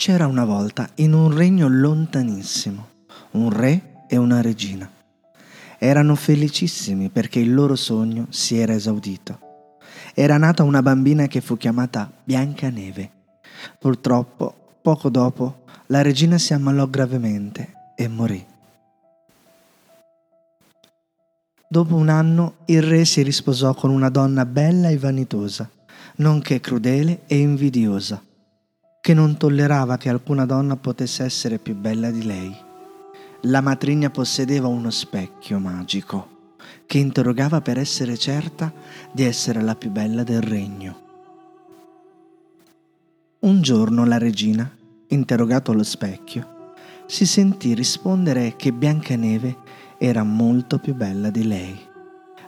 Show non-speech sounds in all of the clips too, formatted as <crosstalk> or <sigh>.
C'era una volta in un regno lontanissimo un re e una regina. Erano felicissimi perché il loro sogno si era esaudito. Era nata una bambina che fu chiamata Biancaneve. Purtroppo, poco dopo, la regina si ammalò gravemente e morì. Dopo un anno il re si risposò con una donna bella e vanitosa, nonché crudele e invidiosa che non tollerava che alcuna donna potesse essere più bella di lei. La matrigna possedeva uno specchio magico che interrogava per essere certa di essere la più bella del regno. Un giorno la regina, interrogato allo specchio, si sentì rispondere che Biancaneve era molto più bella di lei.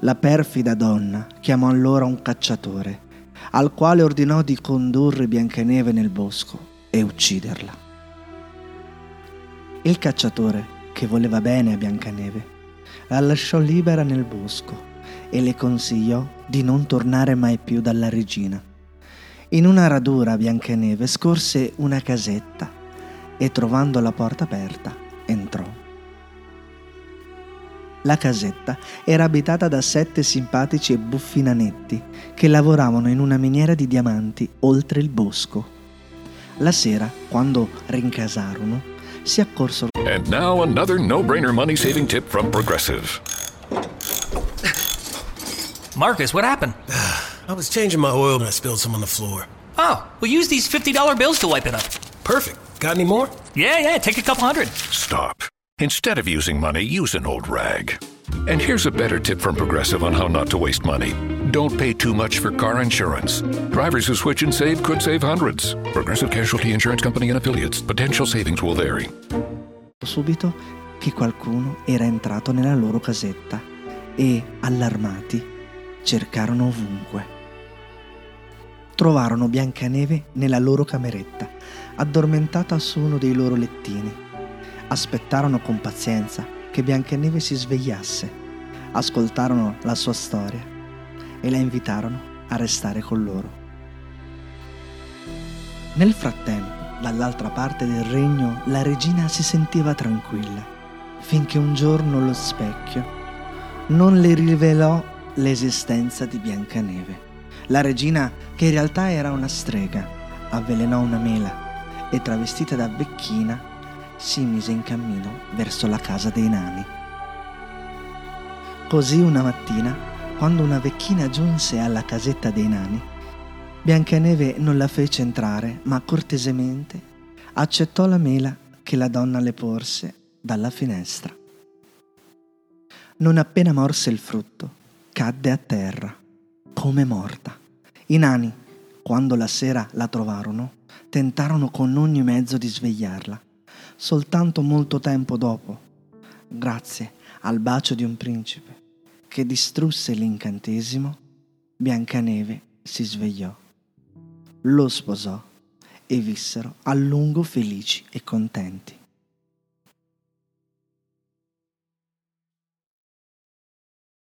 La perfida donna chiamò allora un cacciatore al quale ordinò di condurre Biancaneve nel bosco e ucciderla. Il cacciatore, che voleva bene a Biancaneve, la lasciò libera nel bosco e le consigliò di non tornare mai più dalla regina. In una radura Biancaneve scorse una casetta e trovando la porta aperta La casetta era abitata da sette simpatici e buffi nanetti che lavoravano in una miniera di diamanti oltre il bosco. La sera, quando rincasarono, si accorsero. And now another no brainer money saving tip from Progressive. Marcus, what happened? <sighs> I was changing my oil and I spilled some on the floor. Oh, well, use these $50 bills to wipe it up. Perfect. Got any more? Yeah, yeah, take a couple hundred. Stop. Instead of using money, use an old rag. And here's a better tip from Progressive on how not to waste money. Don't pay too much for car insurance. Drivers who switch and save could save hundreds. Progressive Casualty Insurance Company and affiliates. Potential savings will vary. subito che qualcuno era entrato nella loro casetta e, allarmati, cercarono ovunque. Trovarono Biancaneve nella loro cameretta, addormentata su uno dei loro lettini aspettarono con pazienza che Biancaneve si svegliasse, ascoltarono la sua storia e la invitarono a restare con loro. Nel frattempo, dall'altra parte del regno, la regina si sentiva tranquilla, finché un giorno lo specchio non le rivelò l'esistenza di Biancaneve. La regina, che in realtà era una strega, avvelenò una mela e travestita da vecchina si mise in cammino verso la casa dei nani. Così una mattina, quando una vecchina giunse alla casetta dei nani, Biancaneve non la fece entrare, ma cortesemente accettò la mela che la donna le porse dalla finestra. Non appena morse il frutto, cadde a terra, come morta. I nani, quando la sera la trovarono, tentarono con ogni mezzo di svegliarla, soltanto molto tempo dopo, grazie al bacio di un principe che distrusse l'incantesimo, Biancaneve si svegliò, lo sposò e vissero a lungo felici e contenti.